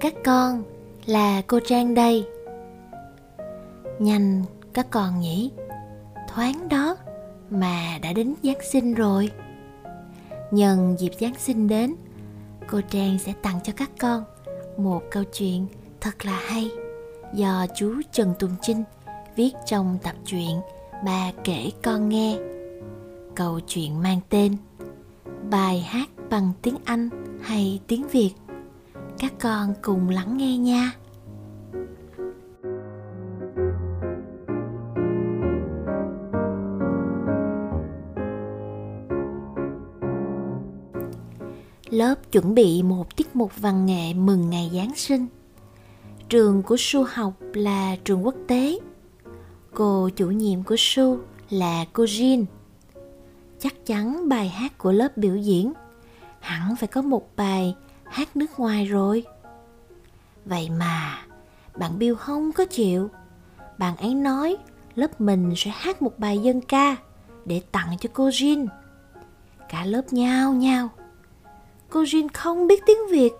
các con là cô Trang đây. Nhanh, các con nhỉ. Thoáng đó mà đã đến Giáng sinh rồi. Nhân dịp Giáng sinh đến, Cô Trang sẽ tặng cho các con Một câu chuyện thật là hay Do chú Trần Tùng Trinh viết trong tập truyện Ba kể con nghe. Câu chuyện mang tên Bài hát bằng tiếng Anh hay tiếng Việt. Các con cùng lắng nghe nha lớp chuẩn bị một tiết mục văn nghệ mừng ngày Giáng sinh. Trường của Su học là trường quốc tế. Cô chủ nhiệm của Su là cô Jin. Chắc chắn bài hát của lớp biểu diễn hẳn phải có một bài hát nước ngoài rồi. Vậy mà, bạn Bill không có chịu. Bạn ấy nói lớp mình sẽ hát một bài dân ca để tặng cho cô Jin. Cả lớp nhao nhao Cô Jin không biết tiếng Việt.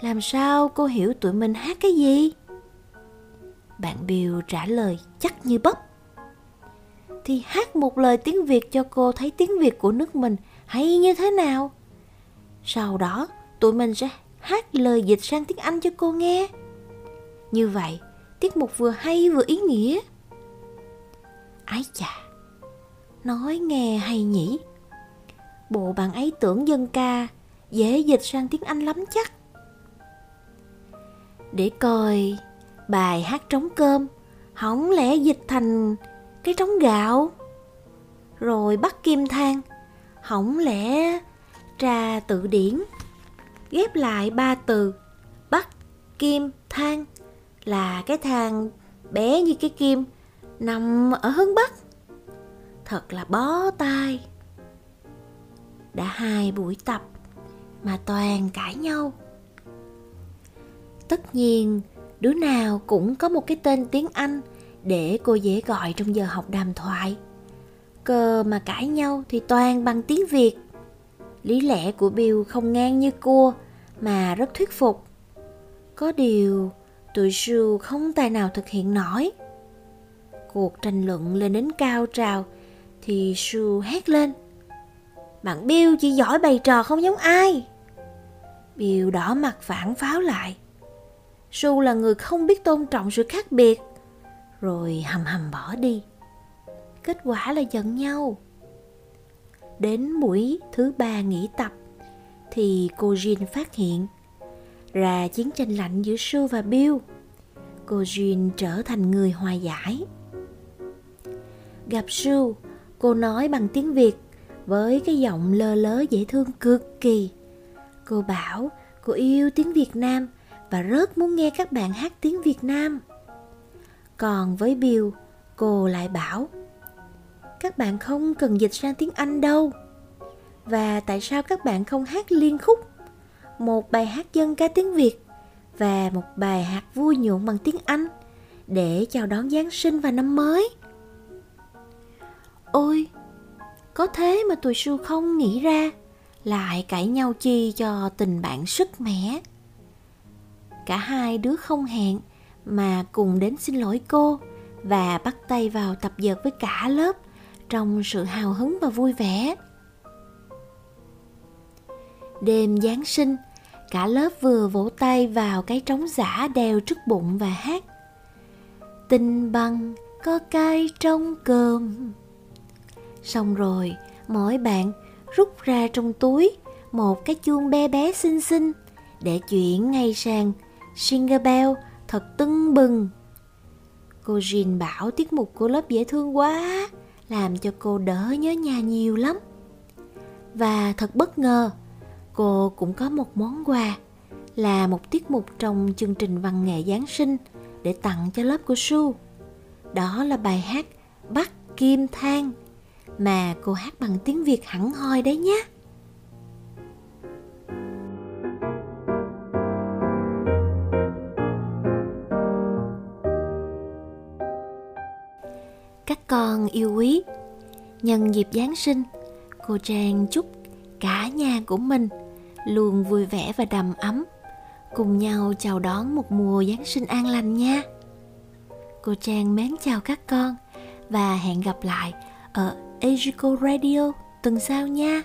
Làm sao cô hiểu tụi mình hát cái gì? Bạn Bill trả lời chắc như bắp. Thì hát một lời tiếng Việt cho cô thấy tiếng Việt của nước mình hay như thế nào. Sau đó tụi mình sẽ hát lời dịch sang tiếng Anh cho cô nghe. Như vậy, tiết mục vừa hay vừa ý nghĩa. Ái chà, nói nghe hay nhỉ. Bộ bạn ấy tưởng dân ca dễ dịch sang tiếng Anh lắm chắc. Để coi bài hát trống cơm, hỏng lẽ dịch thành cái trống gạo. Rồi bắt kim thang, hỏng lẽ tra tự điển, ghép lại ba từ bắt kim, thang, là cái thang bé như cái kim, nằm ở hướng bắc. Thật là bó tay. Đã hai buổi tập mà toàn cãi nhau. Tất nhiên, đứa nào cũng có một cái tên tiếng anh để cô dễ gọi trong giờ học đàm thoại. Cơ mà cãi nhau thì toàn bằng tiếng việt lý lẽ của bill không ngang như cua mà rất thuyết phục có điều tụi Sue không tài nào thực hiện nổi cuộc tranh luận lên đến cao trào thì Sue hét lên bạn bill chỉ giỏi bày trò không giống ai Bill đỏ mặt phản pháo lại. "Sue là người không biết tôn trọng sự khác biệt, rồi hầm hầm bỏ đi. Kết quả là giận nhau. Đến buổi thứ ba nghỉ tập, thì cô Jean phát hiện ra chiến tranh lạnh giữa Sue và Bill. Cô Jean trở thành người hòa giải. Gặp Sue, cô nói bằng tiếng Việt với cái giọng lơ lớ dễ thương cực kỳ. Cô bảo cô yêu tiếng Việt Nam và rất muốn nghe các bạn hát tiếng Việt Nam. Còn với Bill, cô lại bảo các bạn không cần dịch sang tiếng Anh đâu. Và tại sao các bạn không hát liên khúc? Một bài hát dân ca tiếng Việt và một bài hát vui nhộn bằng tiếng Anh để chào đón Giáng sinh và năm mới. Ôi, có thế mà tụi Su không nghĩ ra lại cãi nhau chi cho tình bạn sức mẻ cả hai đứa không hẹn mà cùng đến xin lỗi cô và bắt tay vào tập dượt với cả lớp trong sự hào hứng và vui vẻ. Đêm giáng sinh cả lớp vừa vỗ tay vào cái trống giả đeo trước bụng và hát tinh bằng có cay trong cơm. Xong rồi mỗi bạn rút ra trong túi một cái chuông bé bé xinh xinh để chuyển ngay sang Jingle Bell thật tưng bừng. Cô Jean bảo tiết mục của lớp dễ thương quá, làm cho cô đỡ nhớ nhà nhiều lắm. Và thật bất ngờ, cô cũng có một món quà là một tiết mục trong chương trình văn nghệ Giáng sinh để tặng cho lớp của Su. Đó là bài hát Bắt Kim Thang mà cô hát bằng tiếng Việt hẳn hoi đấy nhé. Các con yêu quý, nhân dịp Giáng sinh, cô Trang chúc cả nhà của mình luôn vui vẻ và đầm ấm. cùng nhau chào đón một mùa Giáng sinh an lành nha. Cô Trang mến chào các con và hẹn gặp lại ở Agico Radio tuần sau nha.